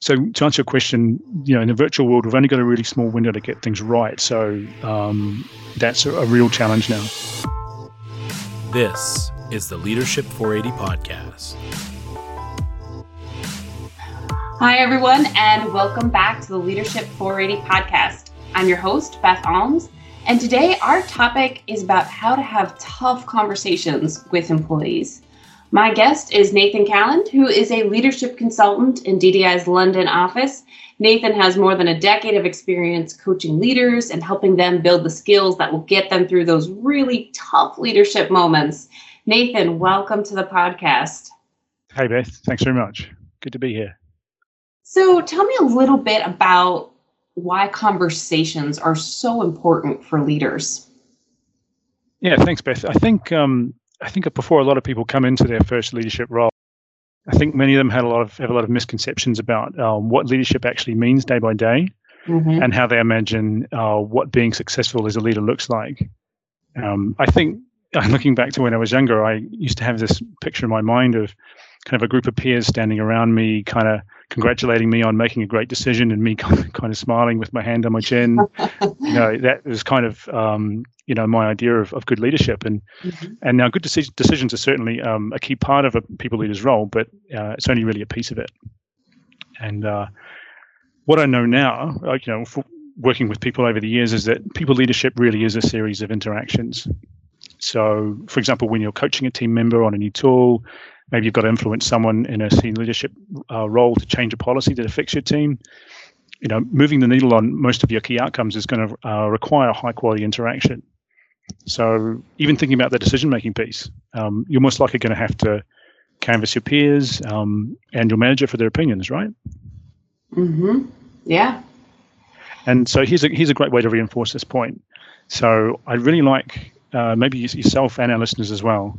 So to answer your question, you know, in the virtual world, we've only got a really small window to get things right. So um, that's a, a real challenge now. This is the Leadership 480 podcast. Hi, everyone, and welcome back to the Leadership 480 podcast. I'm your host, Beth Almes, and today our topic is about how to have tough conversations with employees. My guest is Nathan Calland, who is a leadership consultant in DDI's London office. Nathan has more than a decade of experience coaching leaders and helping them build the skills that will get them through those really tough leadership moments. Nathan, welcome to the podcast. Hey, Beth. Thanks very much. Good to be here. So, tell me a little bit about why conversations are so important for leaders. Yeah, thanks, Beth. I think um, I think before a lot of people come into their first leadership role, I think many of them had a lot of have a lot of misconceptions about um, what leadership actually means day by day, mm-hmm. and how they imagine uh, what being successful as a leader looks like. Um, I think looking back to when I was younger, I used to have this picture in my mind of kind of a group of peers standing around me, kind of congratulating me on making a great decision, and me kind of, smiling with my hand on my chin. you know, that was kind of um, you know my idea of, of good leadership, and mm-hmm. and now good deci- decisions are certainly um, a key part of a people leader's role, but uh, it's only really a piece of it. And uh, what I know now, like, you know, working with people over the years, is that people leadership really is a series of interactions. So, for example, when you're coaching a team member on a new tool, maybe you've got to influence someone in a senior leadership uh, role to change a policy that affects your team. You know, moving the needle on most of your key outcomes is going to uh, require high quality interaction. So even thinking about the decision making piece, um, you're most likely going to have to canvass your peers um, and your manager for their opinions, right? Mm-hmm. Yeah. And so here's a here's a great way to reinforce this point. So I really like uh, maybe yourself and our listeners as well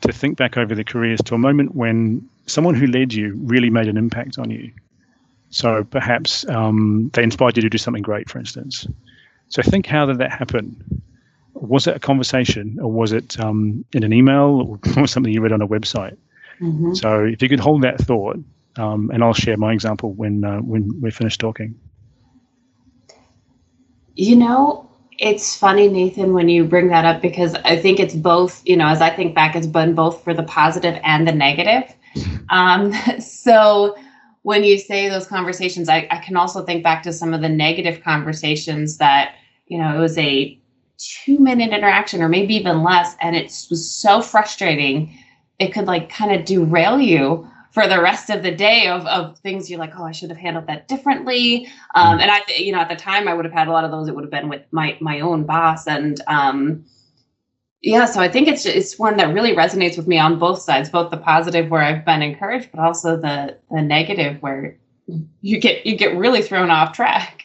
to think back over their careers to a moment when someone who led you really made an impact on you. So perhaps um, they inspired you to do something great, for instance. So think how did that happen? Was it a conversation or was it um, in an email or something you read on a website? Mm-hmm. So if you could hold that thought, um, and I'll share my example when uh, when we're finished talking. You know, it's funny, Nathan, when you bring that up because I think it's both, you know, as I think back, it's been both for the positive and the negative. Um, so when you say those conversations, I, I can also think back to some of the negative conversations that, you know, it was a two minute interaction or maybe even less. And it was so frustrating. It could like kind of derail you for the rest of the day of, of things you're like, oh, I should have handled that differently. Um, and I, you know, at the time I would have had a lot of those. It would have been with my my own boss, and um, yeah. So I think it's it's one that really resonates with me on both sides, both the positive where I've been encouraged, but also the the negative where you get you get really thrown off track.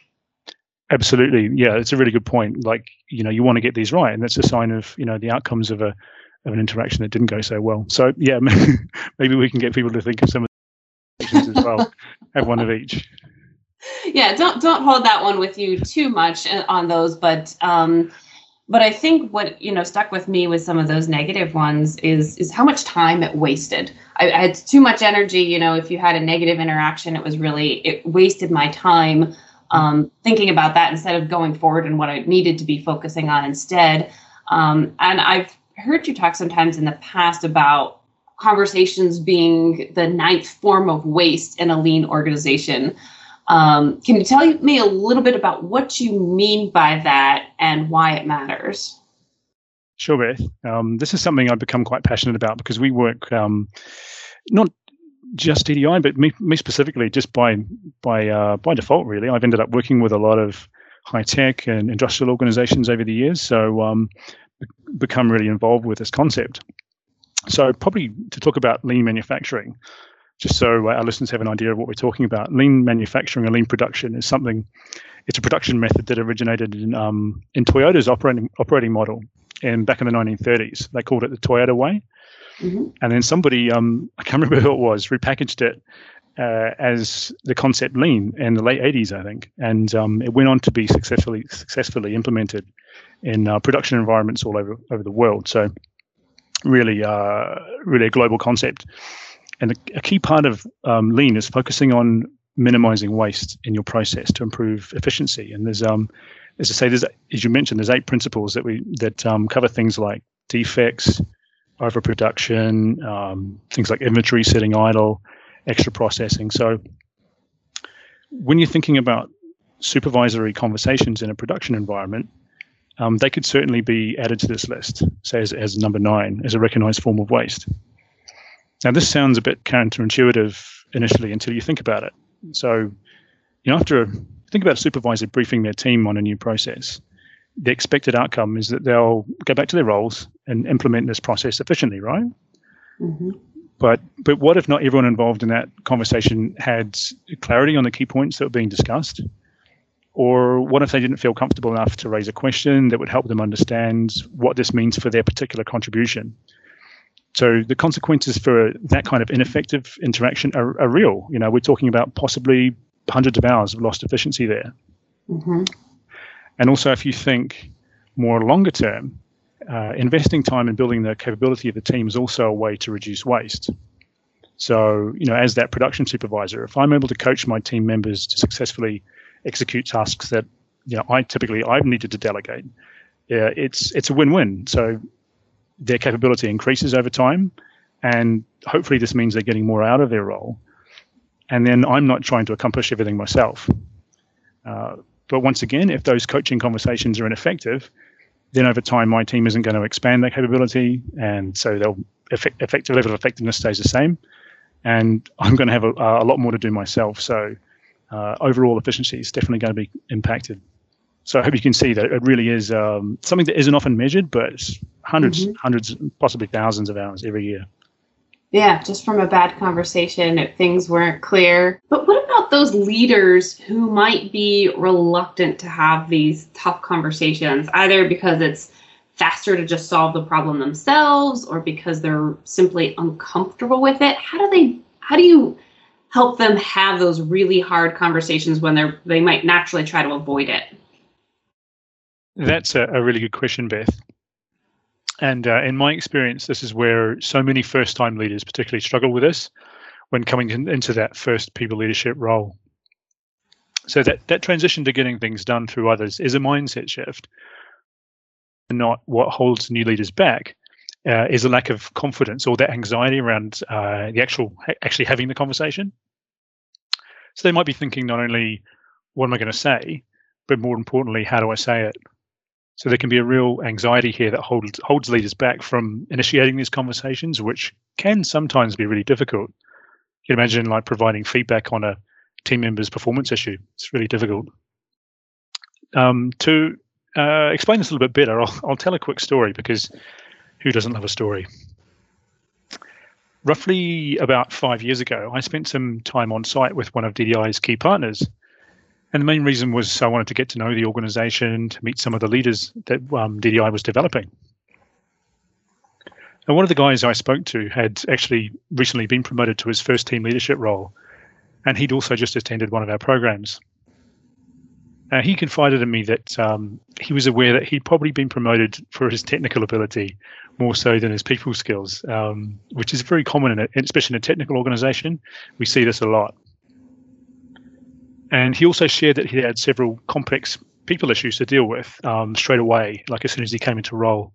Absolutely, yeah, it's a really good point. Like you know, you want to get these right, and that's a sign of you know the outcomes of a of an interaction that didn't go so well. So yeah, maybe we can get people to think of some of the as well. Have one of each. Yeah, don't don't hold that one with you too much uh, on those, but um, but I think what you know stuck with me with some of those negative ones is is how much time it wasted. I, I had too much energy. You know, if you had a negative interaction, it was really it wasted my time um, thinking about that instead of going forward and what I needed to be focusing on instead. Um, and I've heard you talk sometimes in the past about conversations being the ninth form of waste in a lean organization. Um, can you tell me a little bit about what you mean by that and why it matters? Sure, Beth. Um, this is something I've become quite passionate about because we work um, not just DDI, but me, me specifically, just by by uh, by default, really. I've ended up working with a lot of high tech and industrial organizations over the years. So um, become really involved with this concept. So, probably to talk about lean manufacturing, just so our listeners have an idea of what we're talking about. Lean manufacturing and lean production is something. It's a production method that originated in um, in Toyota's operating operating model, and back in the 1930s, they called it the Toyota way. Mm-hmm. And then somebody, um, I can't remember who it was, repackaged it uh, as the concept lean in the late 80s, I think, and um, it went on to be successfully successfully implemented in uh, production environments all over over the world. So really, uh, really a global concept. And a, a key part of um, lean is focusing on minimizing waste in your process to improve efficiency. And there's um, as I say, there's as you mentioned, there's eight principles that we that um, cover things like defects, overproduction, um, things like inventory sitting idle, extra processing. So when you're thinking about supervisory conversations in a production environment, um, they could certainly be added to this list, say as, as number nine, as a recognized form of waste. Now, this sounds a bit counterintuitive initially until you think about it. So, you know, after a, think about a supervisor briefing their team on a new process, the expected outcome is that they'll go back to their roles and implement this process efficiently, right? Mm-hmm. But but what if not everyone involved in that conversation had clarity on the key points that were being discussed? Or what if they didn't feel comfortable enough to raise a question that would help them understand what this means for their particular contribution? So the consequences for that kind of ineffective interaction are, are real. You know, we're talking about possibly hundreds of hours of lost efficiency there. Mm-hmm. And also, if you think more longer term, uh, investing time in building the capability of the team is also a way to reduce waste. So, you know, as that production supervisor, if I'm able to coach my team members to successfully execute tasks that you know I typically I've needed to delegate. Yeah, it's it's a win-win. So their capability increases over time, and hopefully this means they're getting more out of their role. And then I'm not trying to accomplish everything myself. Uh, but once again, if those coaching conversations are ineffective, then over time my team isn't going to expand their capability, and so they'll effect, effective level of effectiveness stays the same, and I'm going to have a, a lot more to do myself. So uh, overall efficiency is definitely going to be impacted. So I hope you can see that it really is um, something that isn't often measured, but it's 100s mm-hmm. hundreds, possibly thousands of hours every year. Yeah, just from a bad conversation, if things weren't clear. But what about those leaders who might be reluctant to have these tough conversations, either because it's faster to just solve the problem themselves or because they're simply uncomfortable with it? How do they how do you help them have those really hard conversations when they're they might naturally try to avoid it? That's a, a really good question, Beth. And uh, in my experience, this is where so many first time leaders particularly struggle with this when coming in, into that first people leadership role. So that, that transition to getting things done through others is a mindset shift, not what holds new leaders back uh, is a lack of confidence or that anxiety around uh, the actual actually having the conversation. So they might be thinking not only what am I going to say, but more importantly, how do I say it? So there can be a real anxiety here that holds holds leaders back from initiating these conversations, which can sometimes be really difficult. You can imagine like providing feedback on a team member's performance issue. It's really difficult. Um, to uh, explain this a little bit better, I'll, I'll tell a quick story because who doesn't love a story? Roughly about five years ago, I spent some time on site with one of DDI's key partners. And the main reason was I wanted to get to know the organization, to meet some of the leaders that um, DDI was developing. And one of the guys I spoke to had actually recently been promoted to his first team leadership role, and he'd also just attended one of our programs. Uh, he confided in me that um, he was aware that he'd probably been promoted for his technical ability more so than his people skills, um, which is very common, in a, especially in a technical organization. We see this a lot. And he also shared that he had several complex people issues to deal with um, straight away, like as soon as he came into role.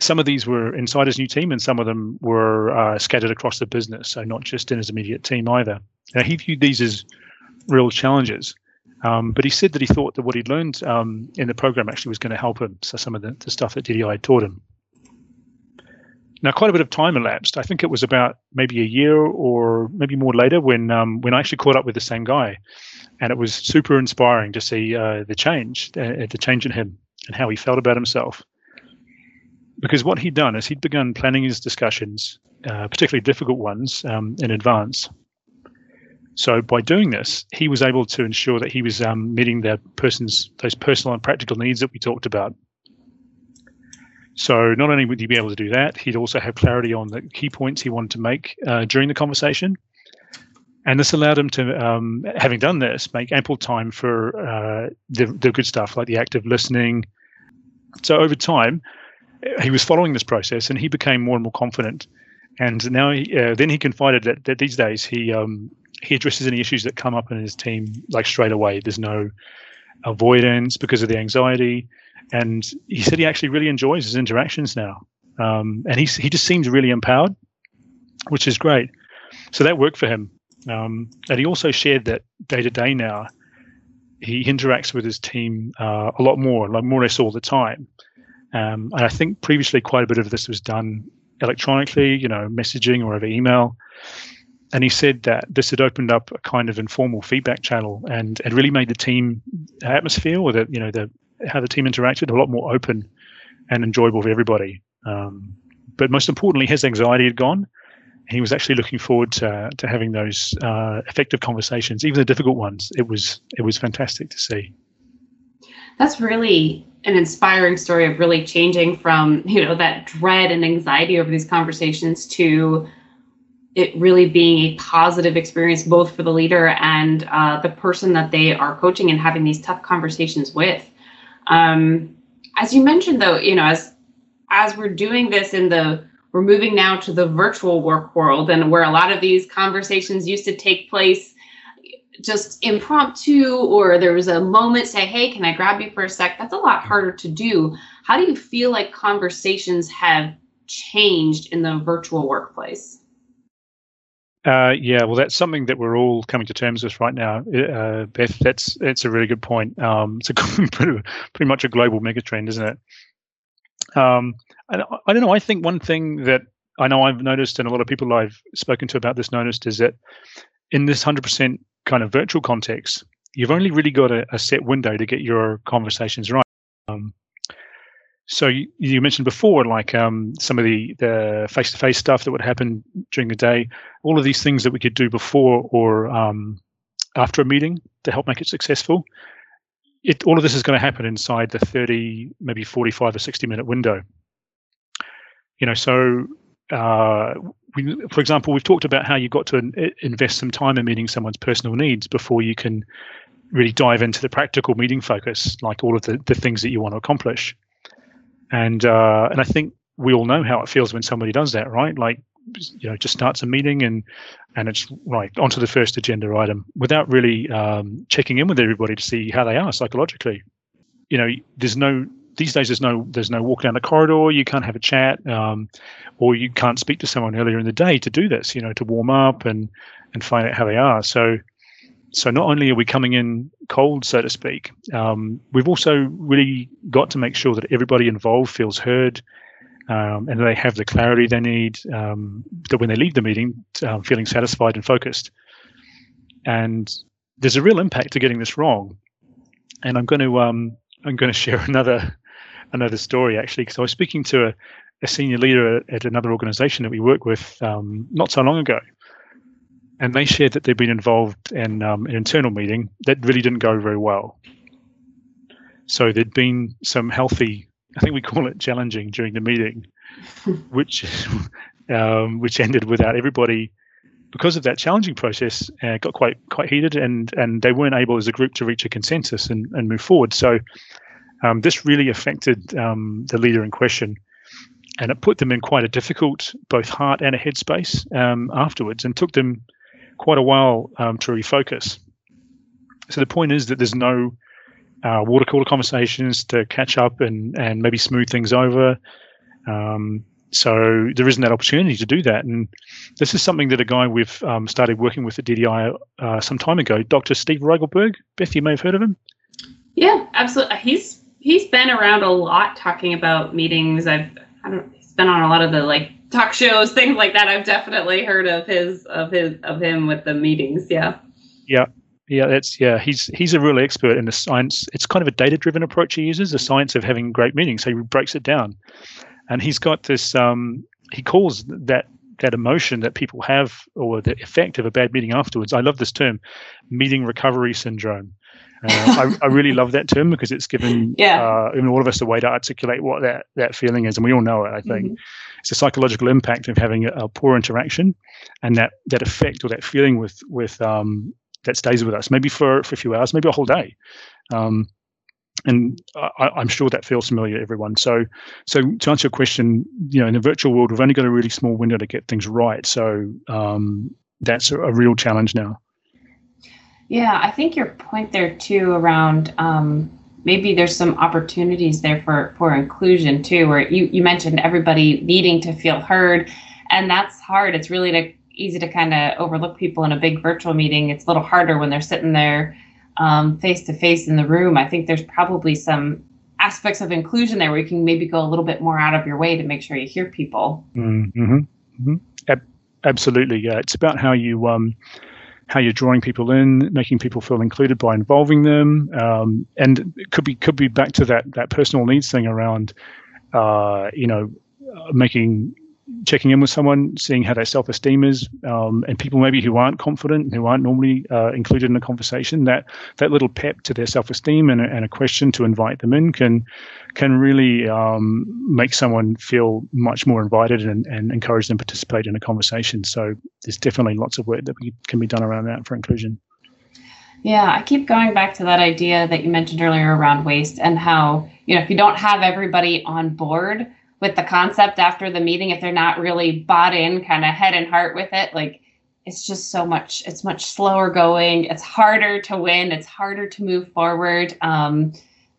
Some of these were inside his new team, and some of them were uh, scattered across the business, so not just in his immediate team either. Now, he viewed these as real challenges um, but he said that he thought that what he'd learned um, in the program actually was going to help him. So some of the, the stuff that DDI had taught him. Now, quite a bit of time elapsed. I think it was about maybe a year or maybe more later when um, when I actually caught up with the same guy, and it was super inspiring to see uh, the change, uh, the change in him, and how he felt about himself. Because what he'd done is he'd begun planning his discussions, uh, particularly difficult ones, um, in advance. So by doing this, he was able to ensure that he was um, meeting the person's those personal and practical needs that we talked about. So not only would he be able to do that, he'd also have clarity on the key points he wanted to make uh, during the conversation. And this allowed him to, um, having done this, make ample time for uh, the, the good stuff like the active listening. So over time, he was following this process and he became more and more confident. And now, he, uh, then he confided that, that these days he um, he addresses any issues that come up in his team like straight away. There's no avoidance because of the anxiety, and he said he actually really enjoys his interactions now, um, and he he just seems really empowered, which is great. So that worked for him, um, and he also shared that day to day now, he interacts with his team uh, a lot more, like more or less all the time. Um, and I think previously quite a bit of this was done electronically, you know, messaging or over email. And he said that this had opened up a kind of informal feedback channel and it really made the team atmosphere or the, you know, the how the team interacted a lot more open and enjoyable for everybody. Um, but most importantly, his anxiety had gone. He was actually looking forward to, to having those uh, effective conversations, even the difficult ones. It was it was fantastic to see. That's really an inspiring story of really changing from you know that dread and anxiety over these conversations to it really being a positive experience both for the leader and uh, the person that they are coaching and having these tough conversations with um, as you mentioned though you know as as we're doing this in the we're moving now to the virtual work world and where a lot of these conversations used to take place just impromptu or there was a moment say hey can i grab you for a sec? That's a lot harder to do. How do you feel like conversations have changed in the virtual workplace uh, yeah, well, that's something that we're all coming to terms with right now, uh, Beth. That's that's a really good point. Um, it's a pretty, pretty much a global megatrend, isn't it? Um, I, I don't know. I think one thing that I know I've noticed, and a lot of people I've spoken to about this noticed, is that in this hundred percent kind of virtual context, you've only really got a, a set window to get your conversations right. Um, so you, you, mentioned before, like um, some of the the face to face stuff that would happen during the day, all of these things that we could do before or um, after a meeting to help make it successful. It all of this is going to happen inside the thirty, maybe forty-five or sixty minute window. You know, so uh, we, for example, we've talked about how you've got to invest some time in meeting someone's personal needs before you can really dive into the practical meeting focus, like all of the, the things that you want to accomplish. And uh, and I think we all know how it feels when somebody does that, right? Like you know, just starts a meeting and and it's right onto the first agenda item without really um, checking in with everybody to see how they are psychologically. You know, there's no these days there's no there's no walk down the corridor you can't have a chat um, or you can't speak to someone earlier in the day to do this you know to warm up and and find out how they are so so not only are we coming in cold so to speak um, we've also really got to make sure that everybody involved feels heard um, and they have the clarity they need um, that when they leave the meeting um, feeling satisfied and focused. And there's a real impact to getting this wrong. And i'm going to um, I'm going to share another another story actually because I was speaking to a, a senior leader at, at, another organization that we work with um, not so long ago, and they shared that they'd been involved in um, an internal meeting that really didn't go very well. So there'd been some healthy, I think we call it challenging during the meeting, which um, which ended without everybody because of that challenging process uh, got quite quite heated and and they weren't able as a group to reach a consensus and, and move forward so um, this really affected um, the leader in question and it put them in quite a difficult both heart and a headspace um, afterwards and took them quite a while um, to refocus so the point is that there's no uh, water cooler conversations to catch up and and maybe smooth things over um, so there isn't that opportunity to do that. And this is something that a guy we've um, started working with at DDI uh, some time ago, Dr. Steve Rogelberg. Beth, you may have heard of him. Yeah, absolutely. He's he's been around a lot talking about meetings. I've I don't been on a lot of the like talk shows, things like that. I've definitely heard of his of his of him with the meetings. Yeah. Yeah. Yeah, that's yeah. He's he's a real expert in the science. It's kind of a data driven approach he uses, the science of having great meetings. So he breaks it down and he's got this. Um, he calls that that emotion that people have or the effect of a bad meeting afterwards. I love this term, meeting recovery syndrome. Uh, I, I, really love that term because it's given yeah. uh, I mean, all of us a way to articulate what that, that feeling is, and we all know it. I think mm-hmm. it's a psychological impact of having a, a, poor interaction, and that that effect or that feeling with with um, that stays with us, maybe for, for a few hours, maybe a whole day. Um, and I, am sure that feels familiar to everyone. So, so to answer your question, you know, in the virtual world, we've only got a really small window to get things right. So um, that's a, a, real challenge now. Yeah, I think your point there too around um, maybe there's some opportunities there for for inclusion too, where you you mentioned everybody needing to feel heard, and that's hard. It's really to, easy to kind of overlook people in a big virtual meeting. It's a little harder when they're sitting there face to face in the room. I think there's probably some aspects of inclusion there where you can maybe go a little bit more out of your way to make sure you hear people. Mm-hmm. Mm-hmm. Ab- absolutely, yeah. It's about how you um, how you're drawing people in, making people feel included by involving them, um, and it could be could be back to that that personal needs thing around, uh, you know, uh, making checking in with someone, seeing how their self esteem is, um, and people maybe who aren't confident, who aren't normally uh, included in a conversation, that that little pep to their self esteem and, and, a question to invite them in can can really um, make someone feel much more invited and, and encourage them to participate in a conversation. So there's definitely lots of work that we, can be done around that for inclusion. Yeah, I keep going back to that idea that you mentioned earlier around waste and how, you know, if you don't have everybody on board, with the concept after the meeting if they're not really bought in kind of head and heart with it like it's just so much it's much slower going. It's harder to win. It's harder to move forward. Um,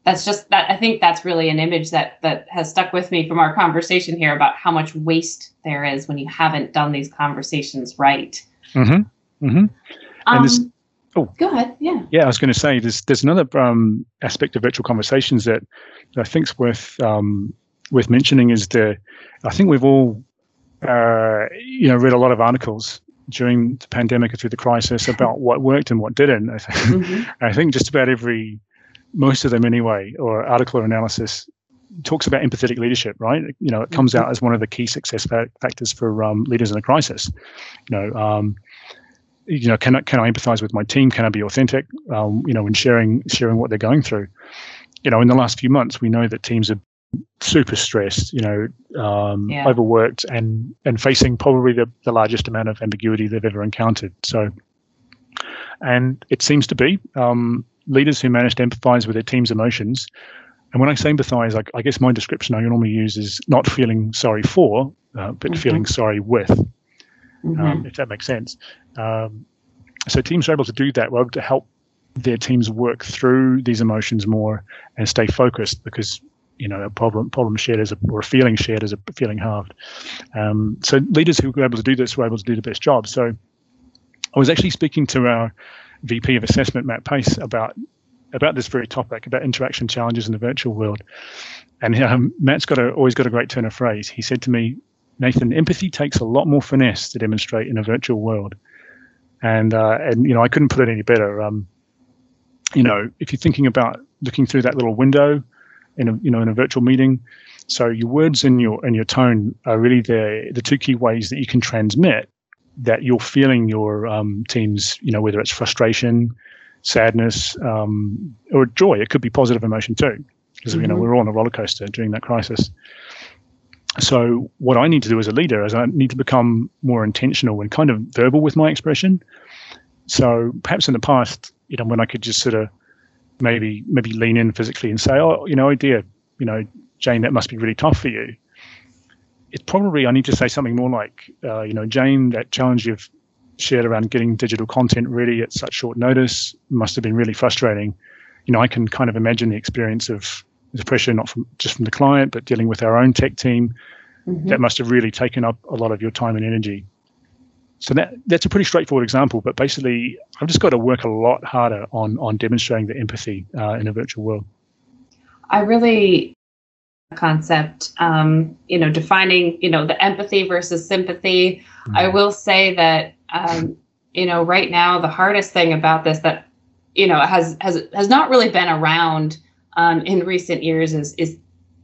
that's just that i think that's really an image that that has stuck with me from our conversation here about how much waste there is when you haven't done these conversations right. Mm-hmm. Mm-hmm. Um, this, oh. go ahead yeah. Yeah i was going to say there's there's another um, aspect of virtual conversations that, that i think's worth um, worth mentioning is the I think we've all uh, you know read a lot of articles during the pandemic or through the crisis about what worked and what didn't. I think, mm-hmm. I think just about every most of them anyway, or article or analysis talks about empathetic leadership, right? You know, it comes out mm-hmm. as one of the key success factors for um, leaders in a crisis. You know, um, you know, can I can I empathize with my team? Can I be authentic? Um, you know, in sharing sharing what they're going through. You know, in the last few months, we know that teams have super stressed, you know, um, yeah. overworked, and and facing probably the, the largest amount of ambiguity they've ever encountered. So, and it seems to be um, leaders who manage to empathize with their team's emotions. And when I say empathize, I, I guess my description I normally use is not feeling sorry for, uh, but mm-hmm. feeling sorry with, mm-hmm. um, if that makes sense. Um, so teams are able to do that. We're able to help their teams work through these emotions more and stay focused because you know a problem problem shared as a or a feeling shared as a feeling halved. Um, so leaders who were able to do this were able to do the best job. So I was actually speaking to our VP of assessment, Matt Paese, about about this very topic about interaction challenges in the virtual world. And um, Matt's got a, always got a great turn of phrase. He said to me, Nathan, empathy takes a lot more finesse to demonstrate in a virtual world. And uh, and you know I couldn't put it any better. Um, you know, if you're thinking about looking through that little window in a you know in a virtual meeting. So your words and your and your tone are really the the two key ways that you can transmit that you're feeling your um, team's you know whether it's frustration, sadness, um, or joy. It could be positive emotion too, because mm-hmm. you know mm-hmm. we're all on a roller coaster during that crisis. So what I need to do as a leader is I need to become more intentional and kind of verbal with my expression. So perhaps in the past, you know, when I could just sort of maybe maybe lean in physically and say, oh, you know, oh dear, you know, Jane, that must be really tough for you. It's probably I need to say something more like, uh, you know, Jane, that challenge you've shared around getting digital content ready at such short notice must have been really frustrating. You know, I can kind of imagine the experience of the pressure not from just from the client, but dealing with our own tech team. Mm-hmm. That must have really taken up a lot of your time and energy. So that that's a pretty straightforward example, but basically, I've just got to work a lot harder on on demonstrating the empathy uh, in a virtual world. I really concept, um, you know, defining, you know, the empathy versus sympathy. Mm-hmm. I will say that, um, you know, right now the hardest thing about this that, you know, has has has not really been around um, in recent years is is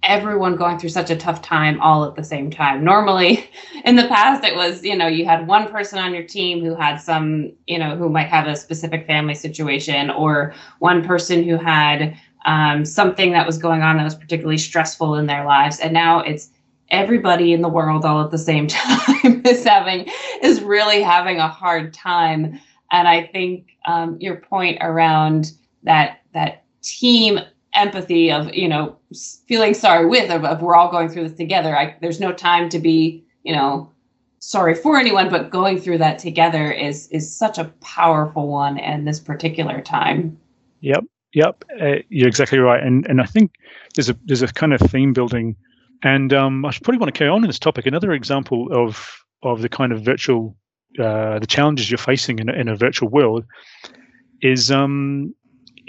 everyone going through such a tough time all at the same time. Normally, in the past, it was, you know, you had one person on your team who had some, you know, who might have a specific family situation, or one person who had um, something that was going on that was particularly stressful in their lives. And now it's everybody in the world all at the same time is having, is really having a hard time. And I think um, your point around that, that team empathy of you know feeling sorry with of, of we're all going through this together I, there's no time to be you know sorry for anyone, but going through that together is is such a powerful one in this particular time. Yep, yep, uh, you're exactly right, and and I think there's a there's a kind of theme building, and um, I should probably want to carry on in this topic. Another example of of the kind of virtual uh, the challenges you're facing in, in a virtual world is um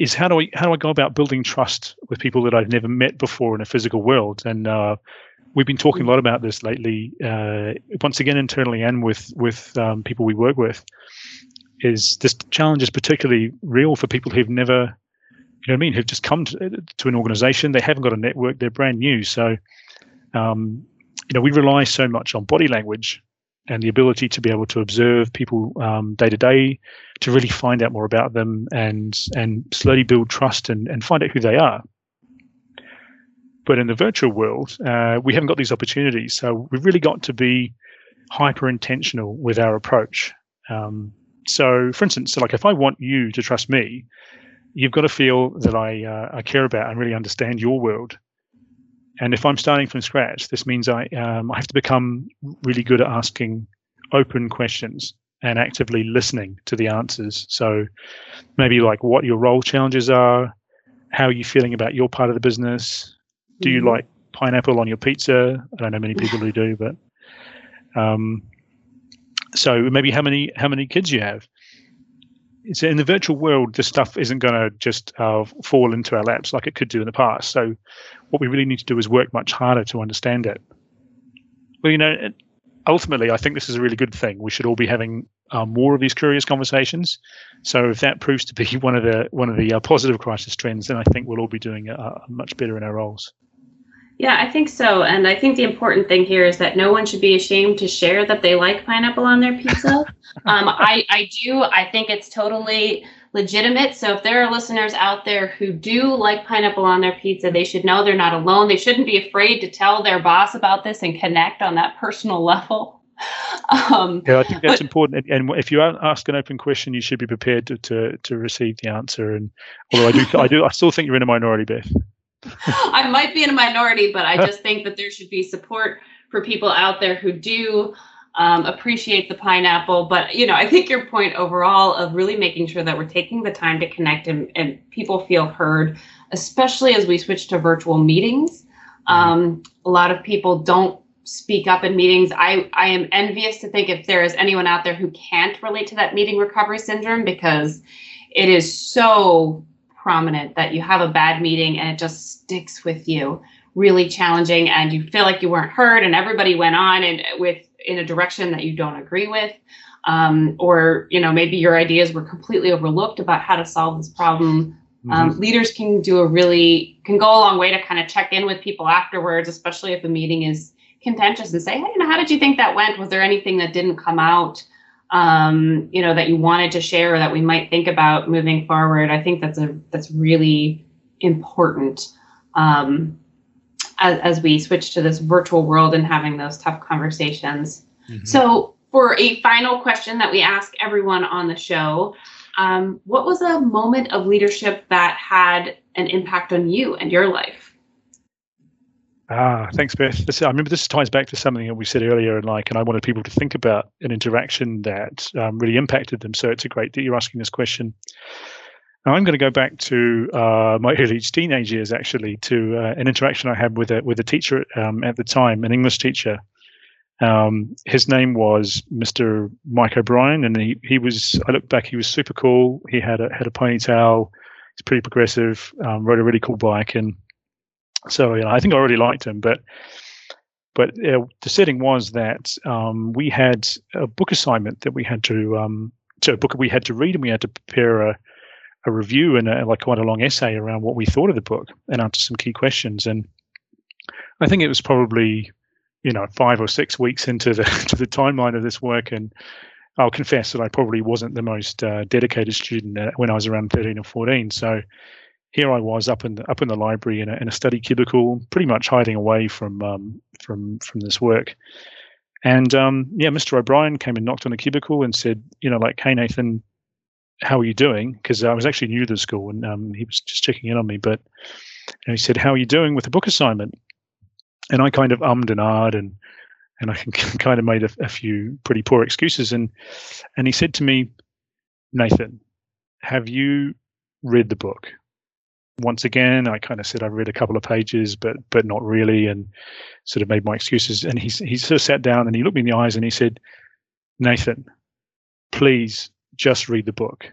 is how do I how do I go about building trust with people that I've never met before in a physical world and uh, we've been talking a lot about this lately, uh, once again internally and with with um, people we work with. Is this challenge is particularly real for people who've never, you know, I mean, who've just come to, to an organization, they haven't got a network, they're brand new. So, um, you know, we rely so much on body language and the ability to be able to observe people day to day, to really find out more about them and and slowly build trust and, and find out who they are. But in the virtual world, uh, we haven't got these opportunities. So we've really got to be hyper intentional with our approach. Um, so, for instance, so like if I want you to trust me, you've got to feel that I, uh, I care about and really understand your world. And if I'm starting from scratch, this means I, um, I have to become really good at asking open questions and actively listening to the answers. So maybe like what your role challenges are, how are you feeling about your part of the business, do you mm. like pineapple on your pizza? I don't know many people who do, but um, so maybe how many how many kids you have. So in the virtual world, this stuff isn't going to just uh, fall into our laps like it could do in the past. So what we really need to do is work much harder to understand it. Well, you know, ultimately, I think this is a really good thing. We should all be having uh, more of these curious conversations. So if that proves to be one of the one of the uh, positive crisis trends, then I think we'll all be doing much better in our roles. Yeah, I think so. And I think the important thing here is that no one should be ashamed to share that they like pineapple on their pizza. um, I, I do. I think it's totally legitimate. So if there are listeners out there who do like pineapple on their pizza, they should know they're not alone. They shouldn't be afraid to tell their boss about this and connect on that personal level. Um, yeah, I think that's but, important. And if you ask an open question, you should be prepared to, to, to receive the answer. And although I do, I do, I still think you're in a minority, Beth. I might be in a minority, but I just think that there should be support for people out there who do um, appreciate the pineapple. But you know, I think your point overall of really making sure that we're taking the time to connect and, and people feel heard, especially as we switch to virtual meetings. Um, a lot of people don't speak up in meetings. I, I am envious to think if there is anyone out there who can't relate to that meeting recovery syndrome because it is so prominent that you have a bad meeting and it just sticks with you. Really challenging and you feel like you weren't heard and everybody went on and with in a direction that you don't agree with. Um, or you know maybe your ideas were completely overlooked about how to solve this problem. Mm-hmm. um, leaders can do a really can go a long way to kind of check in with people afterwards especially if the meeting is contentious and say hey you know how did you think that went? Was there anything that didn't come out um, you know, that you wanted to share or that we might think about moving forward. I think that's a that's really important um, as, as we switch to this virtual world and having those tough conversations. Mm-hmm. So, for a final question that we ask everyone on the show, um, what was a moment of leadership that had an impact on you and your life? Ah, thanks, Beth. This, I remember this ties back to something that we said earlier, and like, and I wanted people to think about an interaction that um, really impacted them. So it's a great that you're asking this question. Now, I'm going to go back to uh, my early teenage years, actually, to uh, an interaction I had with a with a teacher um, at the time, an English teacher. Um, his name was Mr. Mike O'Brien, and he, he was. I look back, he was super cool. He had a had a ponytail. He's pretty progressive. Um, rode a really cool bike, and so you know, I think I already liked him, but but uh, the setting was that um, we had a book assignment that we had to um, a book we had to read, and we had to prepare a a review and a, like quite a long essay around what we thought of the book and answer some key questions. And I think it was probably you know five or six weeks into the to the timeline of this work, and I'll confess that I probably wasn't the most uh, dedicated student uh, when I was around thirteen or fourteen. So here I was up in the, up in the library in a, in a study cubicle, pretty much hiding away from um, from from this work. And um, yeah, Mr. O'Brien came and knocked on the cubicle and said, you know, like, hey Nathan, how are you doing? Because I was actually new to the school and um, he was just checking in on me. But he said, how are you doing with the book assignment? And I kind of ummed and ahed and and I kind of made a, a few pretty poor excuses. And and he said to me, Nathan, have you read the book? Once again, I kind of said I read a couple of pages, but but not really, and sort of made my excuses. And he he sort of sat down and he looked me in the eyes and he said, Nathan, please just read the book.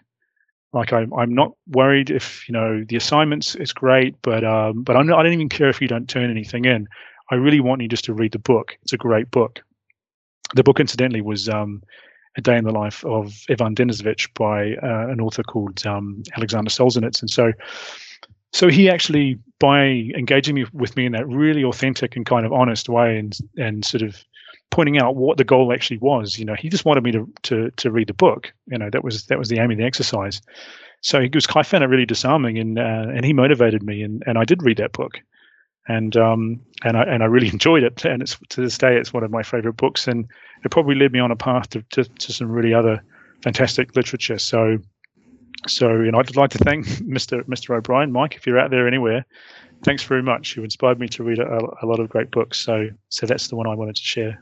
Like I'm, I'm not worried if you know the assignments is great, but um, but I'm not, I don't even care if you don't turn anything in. I really want you just to read the book. It's a great book. The book, incidentally, was um, a day in the life of Ivan Denisovich by uh, an author called um, Alexander Solzhenitsyn. So, so he actually, by engaging me with me in that really authentic and kind of honest way, and and sort of pointing out what the goal actually was. You know, he just wanted me to to to read the book. You know, that was that was the aim of the exercise. So he was, I found it really disarming, and uh, and he motivated me, and and I did read that book, and um and I and I really enjoyed it, and it's to this day it's one of my favorite books, and it probably led me on a path to to, to some really other fantastic literature. So. So, you know, I'd like to thank Mr. Mr. O'Brien, Mike, if you're out there anywhere. Thanks very much. You inspired me to read a, a lot of great books. So, so that's the one I wanted to share.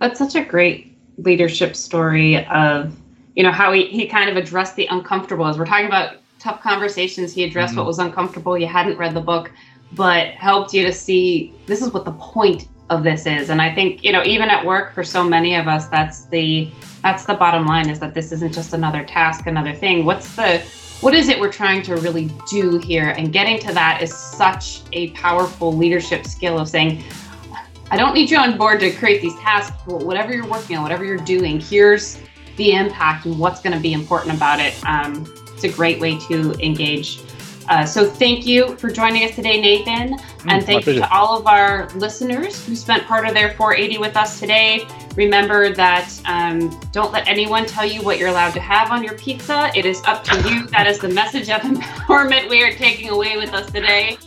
That's such a great leadership story of, you know, how he, he kind of addressed the uncomfortable. As we're talking about tough conversations, he addressed mm-hmm. what was uncomfortable. You hadn't read the book, but helped you to see this is what the point of this is. And I think, you know, even at work for so many of us, that's the that's the bottom line is that this isn't just another task, another thing. What's the what is it we're trying to really do here? And getting to that is such a powerful leadership skill of saying, I don't need you on board to create these tasks, but whatever you're working on, whatever you're doing, here's the impact and what's going to be important about it. Um, it's a great way to engage. Uh, so thank you for joining us today, Nathan, mm, and thank you to all of our listeners who spent part of their 480 with us today. Remember that um, don't let anyone tell you what you're allowed to have on your pizza. It is up to you. that is the message of empowerment we are taking away with us today.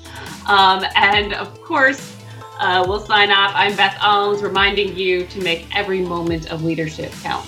Um, and of course, uh, we'll sign off. I'm Beth Almes, reminding you to make every moment of leadership count.